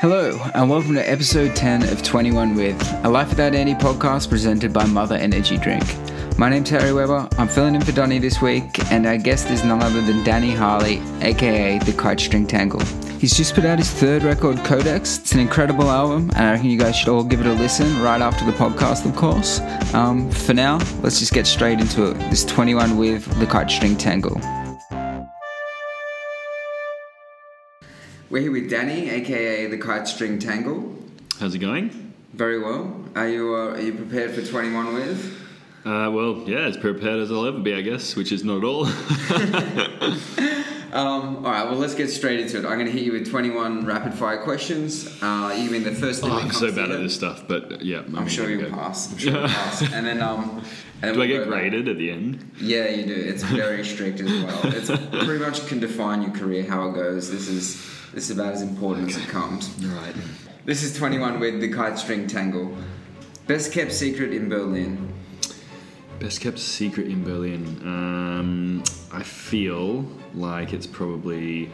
Hello, and welcome to episode 10 of 21 With, a Life Without Andy podcast presented by Mother Energy Drink. My name's Harry Webber, I'm filling in for Donny this week, and our guest is none other than Danny Harley, aka The Kite String Tangle. He's just put out his third record, Codex. It's an incredible album, and I reckon you guys should all give it a listen right after the podcast, of course. Um, for now, let's just get straight into it. This 21 With The Kite String Tangle. We're here with Danny, aka the Kite String Tangle. How's it going? Very well. Are you uh, are you prepared for 21 with? Uh, well, yeah, as prepared as I'll ever be, I guess, which is not at all. Um, all right, well, let's get straight into it. I'm going to hit you with 21 rapid fire questions. Uh, you mean the first thing oh, I'm so bad at this stuff, but yeah. I'm sure you'll go. pass. I'm sure you'll pass. And then, um, and Do I we'll get go- graded at the end? Yeah, you do. It's very strict as well. It's pretty much can define your career how it goes. This is this is about as important as it comes. Right. This is 21 with the kite string tangle. Best kept secret in Berlin. Best kept secret in Berlin. Um, I feel like it's probably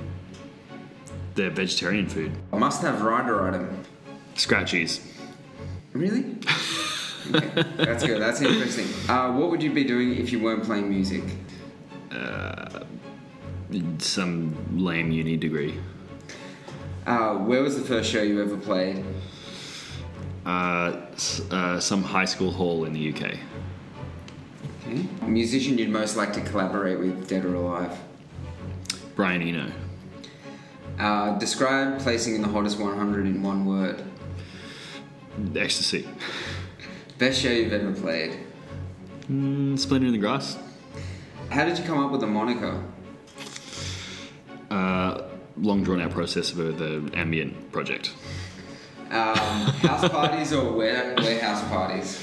their vegetarian food. Must have rider item. Scratchies. Really? Okay, that's good. That's interesting. Uh, what would you be doing if you weren't playing music? Some lame uni degree. Uh, where was the first show you ever played? Uh, uh, some high school hall in the UK. Okay. Musician you'd most like to collaborate with, dead or alive? Brian Eno. Uh, describe placing in the hottest 100 in one word. Ecstasy. Best show you've ever played. Mm, Splendour in the Grass. How did you come up with the moniker? Uh, long drawn out process of uh, the ambient project. Um, house parties or ware- warehouse parties?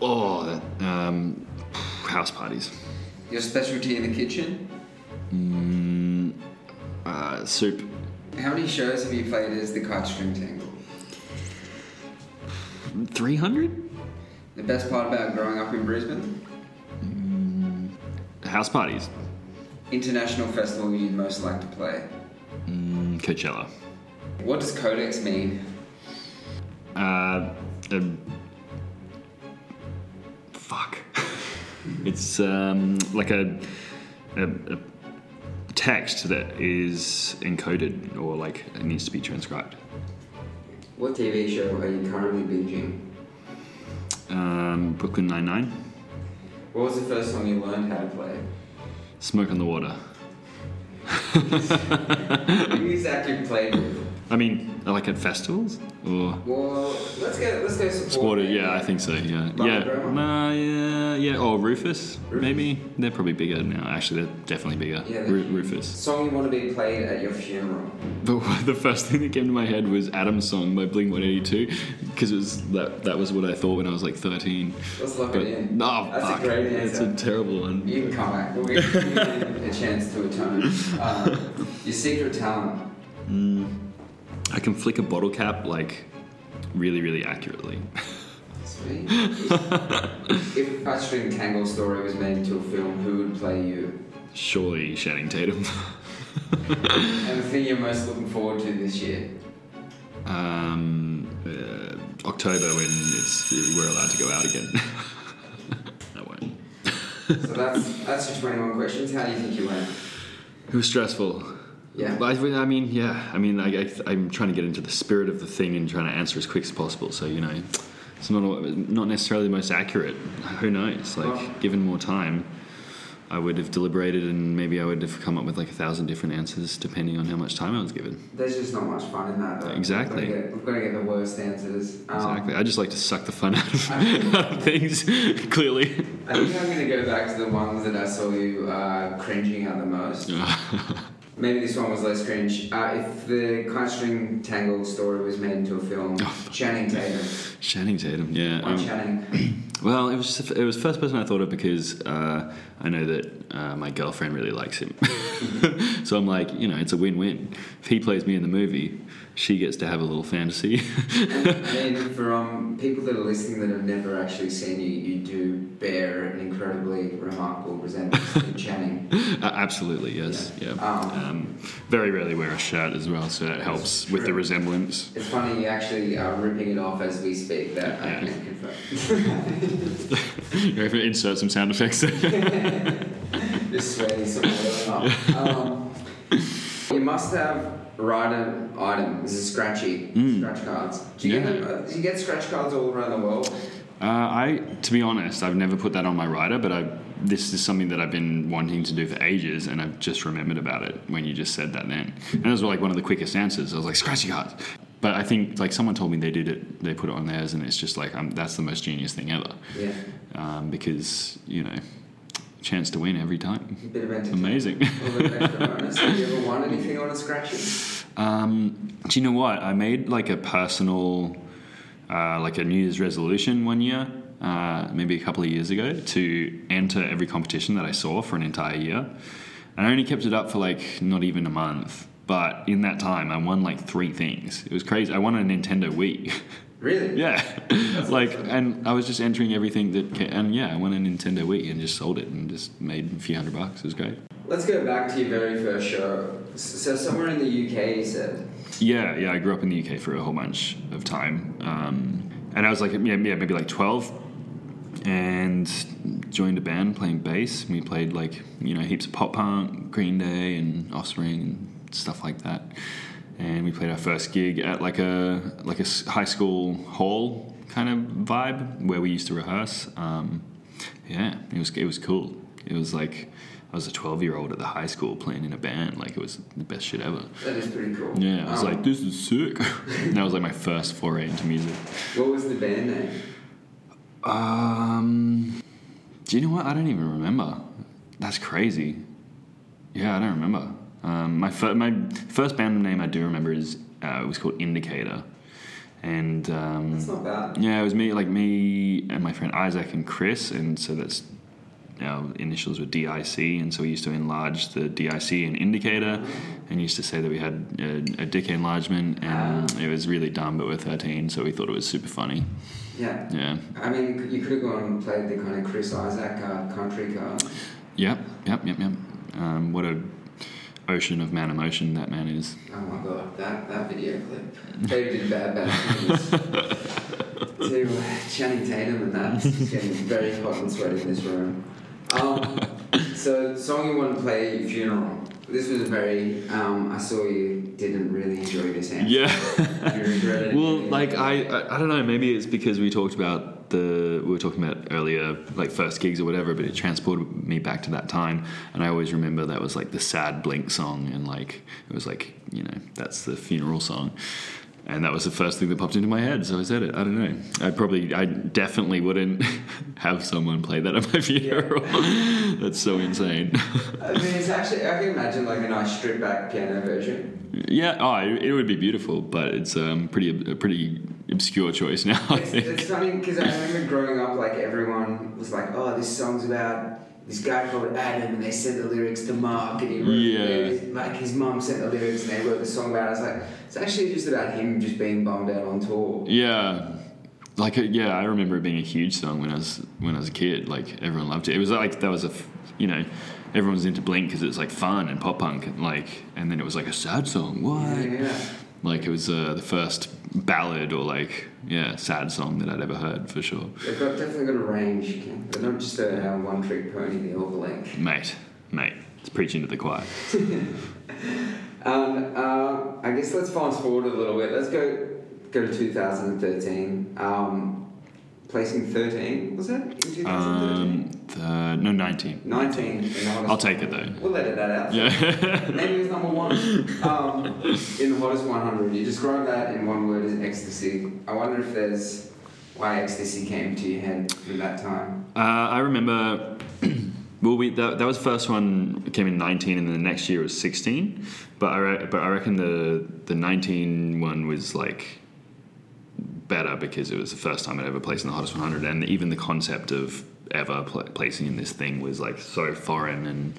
Oh, um, house parties. Your specialty in the kitchen? Uh, soup. How many shows have you played as the kite string tangle? 300? The best part about growing up in Brisbane? House parties. International festival you'd most like to play? Mm, Coachella. What does codex mean? Uh, um, fuck. it's um, like a, a, a text that is encoded or like it needs to be transcribed. What TV show are you currently binging? Um, Brooklyn Nine Nine. What was the first song you learned how to play? Smoke on the water. Who's that you played with? I mean, like at festivals or Well, let's get Let's go support. Maybe. yeah, I think so. Yeah, yeah, Grandma? uh, yeah, yeah. Or Rufus, Rufus. maybe. They're probably bigger now. Actually, they're definitely bigger. Yeah, Ru- Rufus. Song you want to be played at your funeral. But the first thing that came to my head was Adam's song by Blink 182 because it was that that was what I thought when I was like 13. Let's lock But it in. no, That's fuck, a great it's a terrible one. You can come back. We'll give you a chance to atone. Uh, your secret talent. I can flick a bottle cap like really, really accurately. Sweet. if a string tangle story was made into a film, who would play you? Surely Channing Tatum. And the thing you're most looking forward to this year? um, uh, October when it's we're allowed to go out again. I won't. So that's that's your 21 questions. How do you think you went? It was stressful. Yeah. But I, I mean, yeah. I mean, I, I, I'm trying to get into the spirit of the thing and trying to answer as quick as possible. So you know, it's not not necessarily the most accurate. Who knows? Like, Well- given more time, I would have deliberated and maybe I would have come up with like a thousand different answers depending on how much time I was given. There's just not much fun in that. Though. Exactly. We've got to get, we've got to get the worst answers. Um, Exactly. I just like to suck the fun out of, out of things. Clearly. I think I'm going to go back to the ones that I saw you uh, cringing at the most. Maybe this one was less cringe. Uh, if the kite string tangle story was made into a film, Channing Tatum. Channing Tatum. Yeah. Why um, Channing? Well, it was it was first person I thought of because uh, I know that uh, my girlfriend really likes him. so I'm like, you know, it's a win-win. If he plays me in the movie, she gets to have a little fantasy. and for um, people that are listening that have never actually seen you, you do bear an incredibly remarkable resemblance to Channing. Uh, absolutely, yes. Yeah. Um, Um, very rarely wear a shirt as well, so it helps with the resemblance. It's funny, you actually are ripping it off as we speak. That I can confirm. Go for insert some sound effects. Just sweating some oil up. Um, you must have rider item. This is scratchy scratch cards. Do you, Mm. Yeah. get, uh, do you get scratch cards all around the world? Uh, I, to be honest, I've never put that on my rider, but I, this is something that I've been wanting to do for ages, and I've just remembered about it when you just said that. Then, and it was like one of the quickest answers. I was like, scratchy cards. But I think like someone told me they did it, they put it on theirs, and it's just like um, that's the most genius thing ever, Yeah. um, because you know, chance to win every time. A bit of entertainment. Amazing. A little bit of extra bonus. Have you ever won anything on a scratchy? Um, do you know what? I made like a personal, uh, like a New Year's resolution one year, uh, maybe a couple of years ago, to enter every competition that I saw for an entire year. And I only kept it up for like not even a month. But in that time, I won like three things. It was crazy. I won a Nintendo Wii. Really? yeah, like, and I was just entering everything that, ca and yeah, I went a Nintendo Wii and just sold it and just made a few hundred bucks. It was great. Let's go back to your very first show. So somewhere in the UK, you said. Yeah, yeah. I grew up in the UK for a whole bunch of time, um, and I was like, yeah, yeah, maybe like twelve, and joined a band playing bass. We played like you know heaps of pop punk, Green Day, and Offspring, and stuff like that. And we played our first gig at like a like a high school hall kind of vibe where we used to rehearse. Um, yeah, it was it was cool. It was like I was a twelve year old at the high school playing in a band. Like it was the best shit ever. That is pretty cool. Yeah, I was Um, like, this is sick. that was like my first foray into music. What was the band name? Um, do you know what? I don't even remember. That's crazy. Yeah, I don't remember. Um, my fir- my first band name I do remember is uh, it was called Indicator, and um, That's not bad. yeah, it was me like me and my friend Isaac and Chris, and so that's our initials were DIC, and so we used to enlarge the DIC in indicator, and used to say that we had a, a dick enlargement, and it was really dumb, but we're 13, so we thought it was super funny. Yeah. Yeah. I mean, you could have gone and played the kind of Chris Isaak uh, country card. Yep, yep, yep, yep. Um, what a ocean of man emotion that man is. Oh my god, that, that video clip. They did bad, bad things to Channing Tatum and that. It's getting very hot and sweaty in this room. Um, so, song you want to play at your funeral. This was a very. Um, I saw you didn't really enjoy this answer. Yeah. Well, like I, I, I don't know. Maybe it's because we talked about the we were talking about earlier, like first gigs or whatever. But it transported me back to that time, and I always remember that was like the sad Blink song, and like it was like you know that's the funeral song. And that was the first thing that popped into my head, so I said it. I don't know. I probably, I definitely wouldn't have someone play that at my funeral. That's so insane. I mean, it's actually. I can imagine like a nice stripped back piano version. yeah, oh, it, would be beautiful, but it's um, pretty a pretty obscure choice now. I It's, think. it's funny because I remember growing up, like everyone was like, "Oh, this song's about this guy called Adam," and they sent the lyrics to Mark, and he wrote, Yeah. like his mom sent the lyrics, and they wrote the song about. it. I was like, it's actually just about him just being bummed out on tour. Yeah, like uh, yeah, I remember it being a huge song when I was when I was a kid. Like everyone loved it. It was like that was a you know everyone was into Blink because it was like fun and pop punk and like and then it was like a sad song. What? Yeah, yeah. Like it was uh, the first ballad or like yeah sad song that I'd ever heard for sure. They've got definitely got a range. They're not just a uh, one trick pony. The Overlink. Mate, mate, it's preaching to the choir. Um, uh, I guess let's fast forward a little bit. Let's go go to 2013. Um, placing 13 was it in 2013? Um, the, no, nineteen. 19. in the I'll take it though. We'll edit that out. Yeah. Maybe it was number one. Um, in the hottest 100. You describe that in one word as ecstasy. I wonder if there's why ecstasy came to your head at that time. Uh, I remember. well, we that, that was the first one came in 19, and then the next year was 16. But I re- but I reckon the the 19 one was like better because it was the first time I'd ever placed in the hottest 100, and even the concept of ever pl- placing in this thing was like so foreign and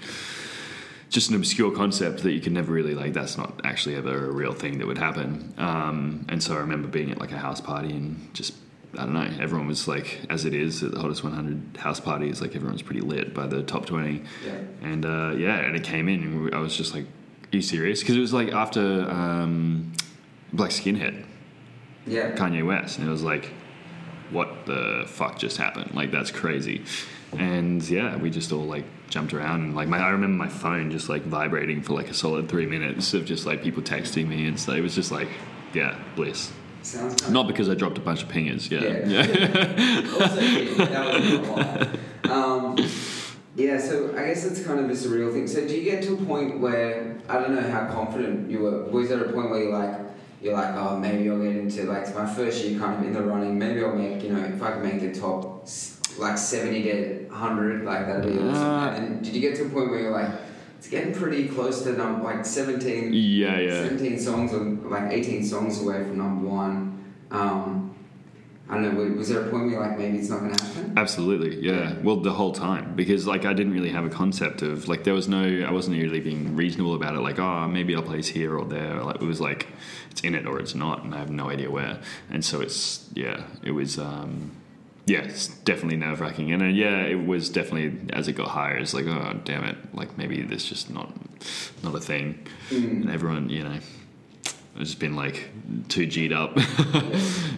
just an obscure concept that you can never really like. That's not actually ever a real thing that would happen. Um, and so I remember being at like a house party and just I don't know. Everyone was like, as it is at the hottest 100 house parties, like everyone's pretty lit by the top 20. Yeah. And uh, yeah, and it came in, and I was just like, "Are you serious?" Because it was like after um, Black Skinhead, Yeah. Kanye West, and it was like, "What the fuck just happened?" Like that's crazy. And yeah, we just all like jumped around, and like my, I remember my phone just like vibrating for like a solid three minutes of just like people texting me, and so it was just like, yeah, bliss. Sounds Not because I dropped a bunch of pingers, yeah. Yeah. also, yeah, that was. Um, yeah, so I guess it's kind of a surreal thing. So do you get to a point where I don't know how confident you were? Was there a point where you're like, you're like, oh, maybe I'll get into like my first year, kind of in the running. Maybe I'll make, you know, if I can make the top like seventy to hundred, like that'd be awesome. Uh, and did you get to a point where you're like, it's getting pretty close to number like seventeen? Yeah, yeah. 17 songs or like 18 songs away from number one. Um, I don't know, was there a point where you're like, maybe it's not going to happen? Absolutely, yeah. Well, the whole time because like I didn't really have a concept of like there was no I wasn't really being reasonable about it. Like oh maybe I'll place here or there. Like it was like it's in it or it's not, and I have no idea where. And so it's yeah, it was. um yeah, it's definitely nerve wracking, and uh, yeah, it was definitely as it got higher. It's like, oh damn it, like maybe this just not, not a thing, and everyone, you know, it's just been like too G'd up.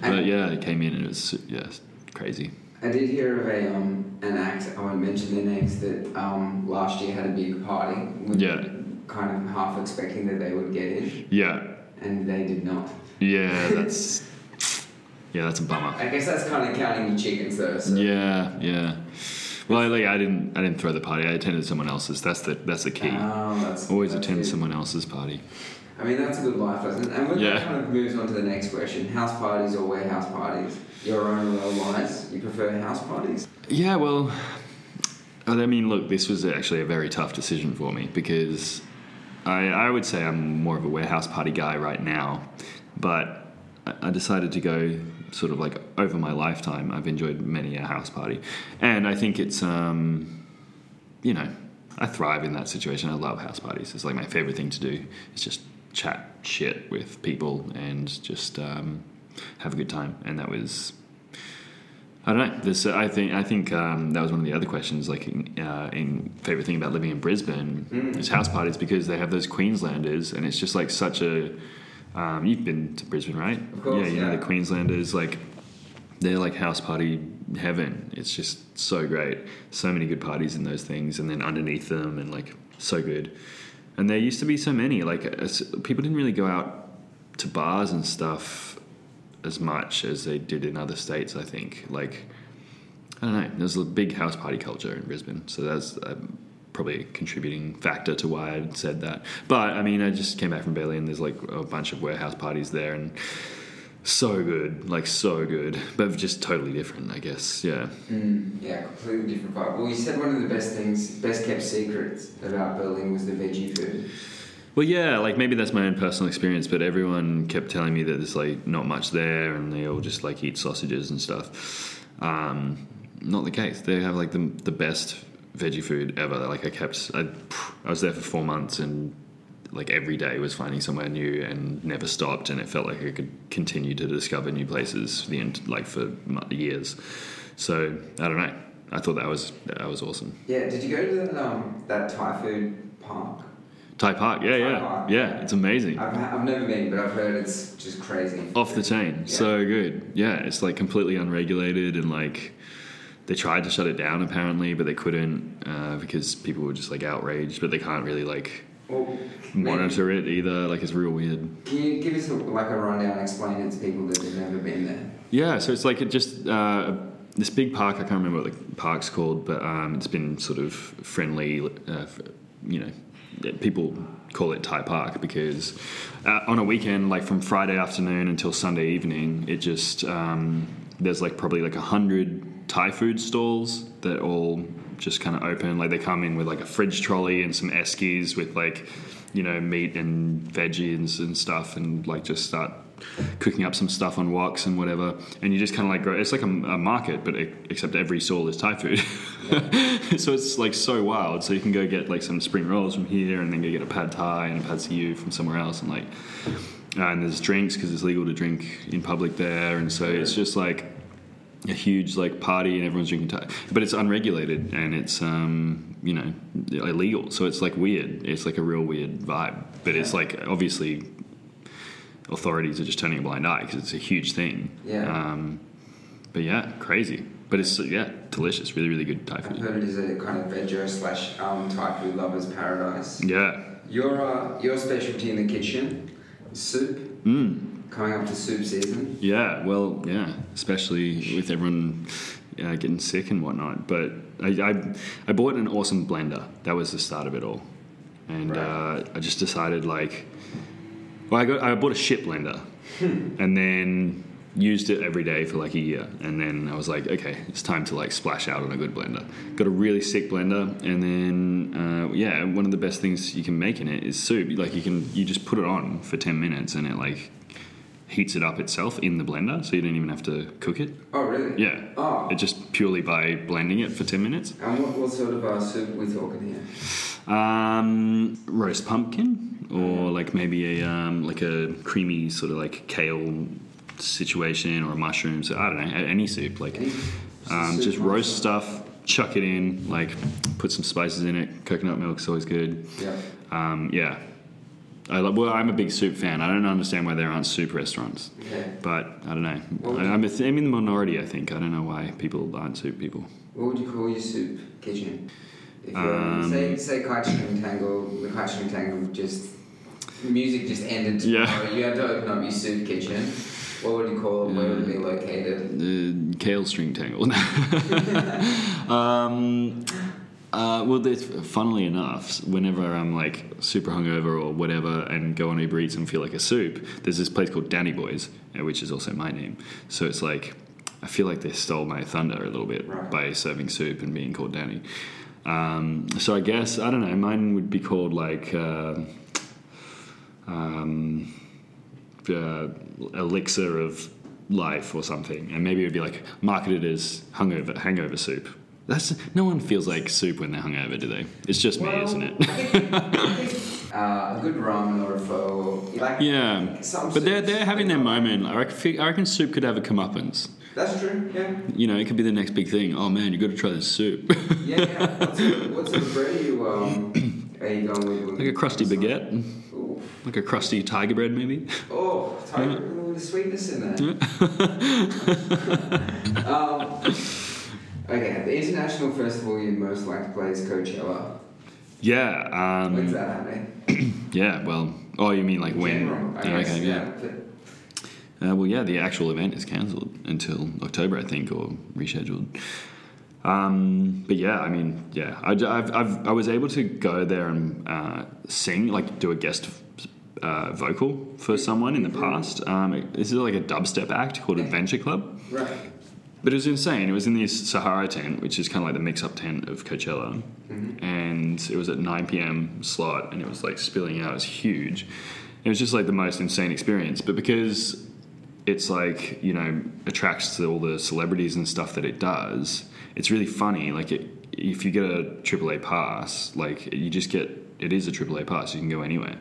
but yeah, it came in and it was yeah, crazy. I did hear of a um, an act, I won't mention their names, that um, last year had a big party. Yeah. Kind of half expecting that they would get in, Yeah, and they did not. yeah, that's yeah, that's a bummer. I guess that's kind of counting your chickens though. So. Yeah, yeah. Well, I, like I didn't, I didn't throw the party. I attended someone else's. That's the that's the key. Um, that's, Always that's attend it. someone else's party. I mean, that's a good life lesson. And with Yeah. that kind of moves on to the next question house parties or warehouse parties? Your own well wise, you prefer house parties? Yeah, well, I mean, look, this was actually a very tough decision for me because I, I would say I'm more of a warehouse party guy right now, but I I decided to go sort of like over my lifetime. I've enjoyed many a house party, and I think it's, um, you know, I thrive in that situation. I love house parties. It's like my favorite thing to do. It's just chat shit with people and just um, have a good time, and that was I don't know. This, I think, I think um, that was one of the other questions. Like, in, uh, in favorite thing about living in Brisbane Mm. is house parties because they have those Queenslanders, and it's just like such a. Um, you've been to Brisbane, right? Of course, yeah, you know yeah. the Queenslanders, like they're like house party heaven. It's just so great. So many good parties in those things, and then underneath them, and like so good. And there used to be so many. Like people didn't really go out to bars and stuff as much as they did in other states. I think. Like I don't know. There's a big house party culture in Brisbane, so that's probably a contributing factor to why I said that. But I mean, I just came back from and there's like a bunch of warehouse parties there, and so good, like so good, but just totally different, I guess. Yeah. Mm, yeah, completely different vibe. Well, you said one of the best things, best kept secrets about Berlin was the veggie food. Well, yeah, like maybe that's my own personal experience, but everyone kept telling me that there's like not much there, and they all just like eat sausages and stuff. Um, not the case. They have like the the best veggie food ever. Like I kept, I, I was there for four months, and like every day was finding somewhere new and never stopped, and it felt like I could continue to discover new places the end, like for years. So I don't know. I thought that was that was awesome. Yeah, did you go to that, um, that Thai food park? Thai Park, yeah, Thai yeah, Park, yeah. yeah. It's amazing. I've, I've never been, but I've heard it's just crazy. off the chain Yeah. so good yeah it's like completely unregulated and like they tried to shut it down apparently but they couldn't uh, because people were just like outraged but they can't really like Well, monitor it either like it's real weird Can you give us a, like a rundown, explain it to people that have never been there? yeah so it's like it just uh, this big park i can't remember what the park's called but um, it's been sort of friendly uh, f- you know people call it Thai Park because uh, on a weekend, like from Friday afternoon until Sunday evening, it just um, there's like probably like a hundred Thai food stalls that all just kind of open. Like they come in with like a fridge trolley and some eskies with like you know meat and veggies and stuff, and like just start cooking up some stuff on woks and whatever, and you just kind of like grow. It's like a, a market, but it, except every stall is Thai food. so it's like so wild. So you can go get like some spring rolls from here, and then go get a pad Thai and a pad see from somewhere else, and like. Uh, and there's drinks because it's legal to drink in public there, and so it's just like a huge like party and everyone's drinking Thai, but it's unregulated and it's um, you know illegal. So it's like weird. It's like a real weird vibe. But it's like obviously authorities are just turning a blind eye because it's a huge thing. Yeah. Um, but yeah, crazy. But it's yeah, delicious. Really, really good Thai I've food. heard it is a kind of veggie slash um, Thai food lover's paradise. Yeah. Your uh, your specialty in the kitchen, soup. Mm. Coming up to soup season. Yeah, well, yeah, especially with everyone uh, getting sick and whatnot. But I, I, I bought an awesome blender. That was the start of it all, and Right. uh, I just decided like, well, I got I bought a shit blender, Hmm. and then used it every day for like a year, and then I was like, okay, it's time to like splash out on a good blender. Got a really sick blender, and then uh, yeah, one of the best things you can make in it is soup. Like you can you just put it on for ten minutes, and it like heats it up itself in the blender, so you don't even have to cook it. Oh really? Yeah. Oh. It just purely by blending it for 10 minutes. And what, what sort of uh, soup are we talking here? Um, roast pumpkin, or like maybe a um, like a creamy sort of like kale situation, or mushrooms. I don't know, any soup. Like Any um, soup just roast stuff, chuck it in, like put some spices in it. Coconut milk's always good. Yeah. Um, yeah. I, lo- well, I'm a big soup fan. I don't understand why there aren't soup restaurants, Okay. but I don't know. Well- I, I'm, a th- in the minority. I think I don't know why people aren't soup people. What would you call your soup kitchen? If you're, Um, say say Kai Chicken Tangle, the Kai Chicken Tangle just music just ended Yeah. You had to open up your soup kitchen. What would you call it? Where would it be located? The kale string tangle. um, uh, well, there's, funnily enough, whenever I'm like super hungover or whatever and go on Uber Eats and feel like a soup, there's this place called Danny Boys, uh, which is also my name. So it's like, I feel like they stole my thunder a little bit Right. by serving soup and being called Danny. Um, so I guess, I don't know, mine would be called like. Uh, um, uh, elixir of life or something, and maybe it would be like marketed as hungover hangover soup. That's no one feels like soup when they're hungover, do they? It's just me, isn't it? uh, a good ramen or a pho. Like, yeah, but they're they're having their moment. I reckon, I reckon soup could have a comeuppance. That's true. Yeah. You know, it could be the next big thing. Oh man, you got to try this soup, Yeah. yeah. What sort of, what sort of bread are you um are you going with? with like a crusty baguette, Ooh. like a crusty tiger bread, maybe. Oh, tiger, little bit of sweetness in there. um, okay, the international festival you most like to play is Coachella. Yeah, um, When's that happening? yeah. Well, oh, you mean like when? General, Yeah, guess, okay, yeah. but- Uh, well, yeah, the actual event is cancelled until October, I think, or rescheduled. Um, but yeah, I mean, yeah, I, I've, I've, I was able to go there and uh, sing, like do a guest uh, vocal for someone in the past. Um, this is like a dubstep act called Adventure Club. Right. But it was insane. It was in this Sahara tent, which is kind of like the mix-up tent of Coachella, mm-hmm. and it was at 9 p.m. slot, and it was like spilling out. It was huge. It was just like the most insane experience. But because it's like you know attracts to all the celebrities and stuff that it does, it's really funny. Like it, if you get a AAA pass, like you just get it is a AAA pass. You can go anywhere.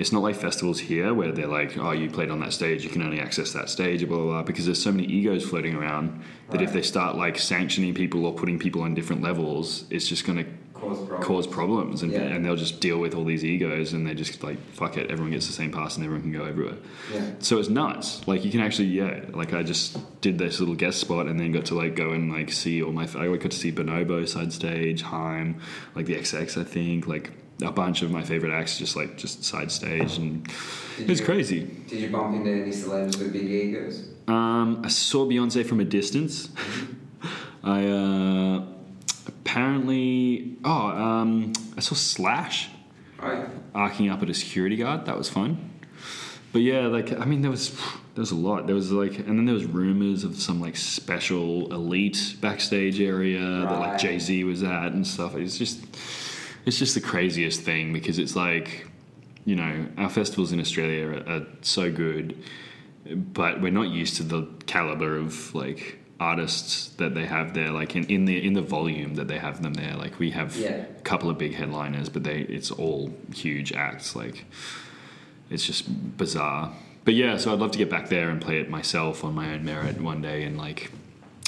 It's not like festivals here where they're like, oh, you played on that stage, you can only access that stage, blah, blah, blah, because there's so many egos floating around that if they start like sanctioning people or putting people on different levels, it's just going to Cause problems. cause problems and, Yeah. and they'll just deal with all these egos and they just like, fuck it, everyone gets the same pass and everyone can go everywhere. Yeah. So it's nuts. Like you can actually, yeah. Like I just did this little guest spot and then got to like go and like see all my. I got to see Bonobo side stage, Haim, like the XX, I think, like a bunch of my favorite acts, just like just side stage, and Did it was you- crazy. Did you bump into any celebs with big egos? Um, I saw Beyonce from a distance. I uh, apparently. Oh, um, I saw Slash Right. arcing up at a security guard. That was fun. But yeah, like I mean, there was there was a lot. There was like, and then there was rumors of some like special elite backstage area that like Jay Z was at and stuff. It's just it's just the craziest thing because it's like you know our festivals in Australia are, are so good but we're not used to the caliber of like artists that they have there. Like in, in the in the volume that they have them there like we have Yeah. a couple of big headliners but they it's all huge acts. Like it's just bizarre. But yeah so i'd love to get back there and play it myself on my own merit one day and like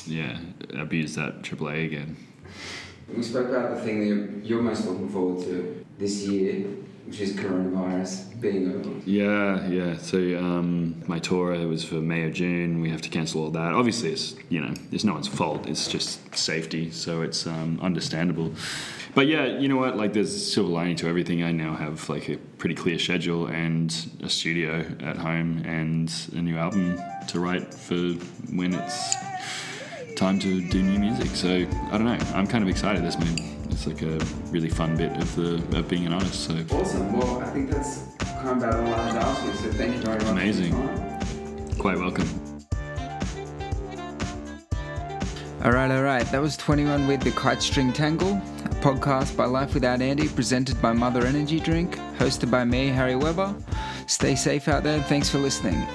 yeah abuse that aaa again We spoke about the thing that you're most looking forward to this year, which is coronavirus being over. Yeah, yeah. So um, my tour it was for May or June. We have to cancel all that. Obviously, it's you know it's no one's fault. It's just safety, so it's um, understandable. But yeah, you know what? Like, there's a silver lining to everything. I now have like a pretty clear schedule and a studio at home and a new album to write for when it's time to do new music. So I don't know. I'm kind of excited. This been it's like a really fun bit of the of being an artist. So Awesome. Well, I think that's kind of about all I had to ask you. So thank you very much. Amazing. quite welcome. All right, all right. That was 21 with the Kite String Tangle, a podcast by Life Without Andy, presented by Mother Energy Drink, hosted by me, Harry Webber. Stay safe out there. and Thanks for listening.